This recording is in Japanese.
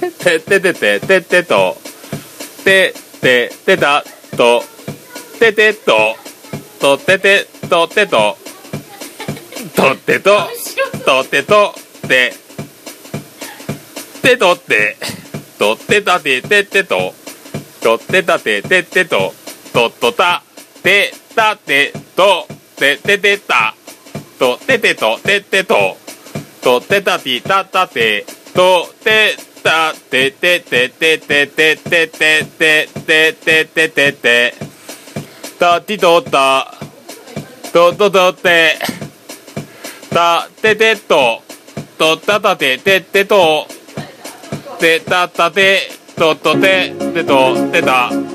てってててててとてててたとててととててとてととってととってとててとってとってたてててととってたてててととっとたてたてとてててたとててとててととってたてたたてとてたてててててててててててててて。たてとた。とととて。たててと。とたたてててと。てたたてととて。てとてた。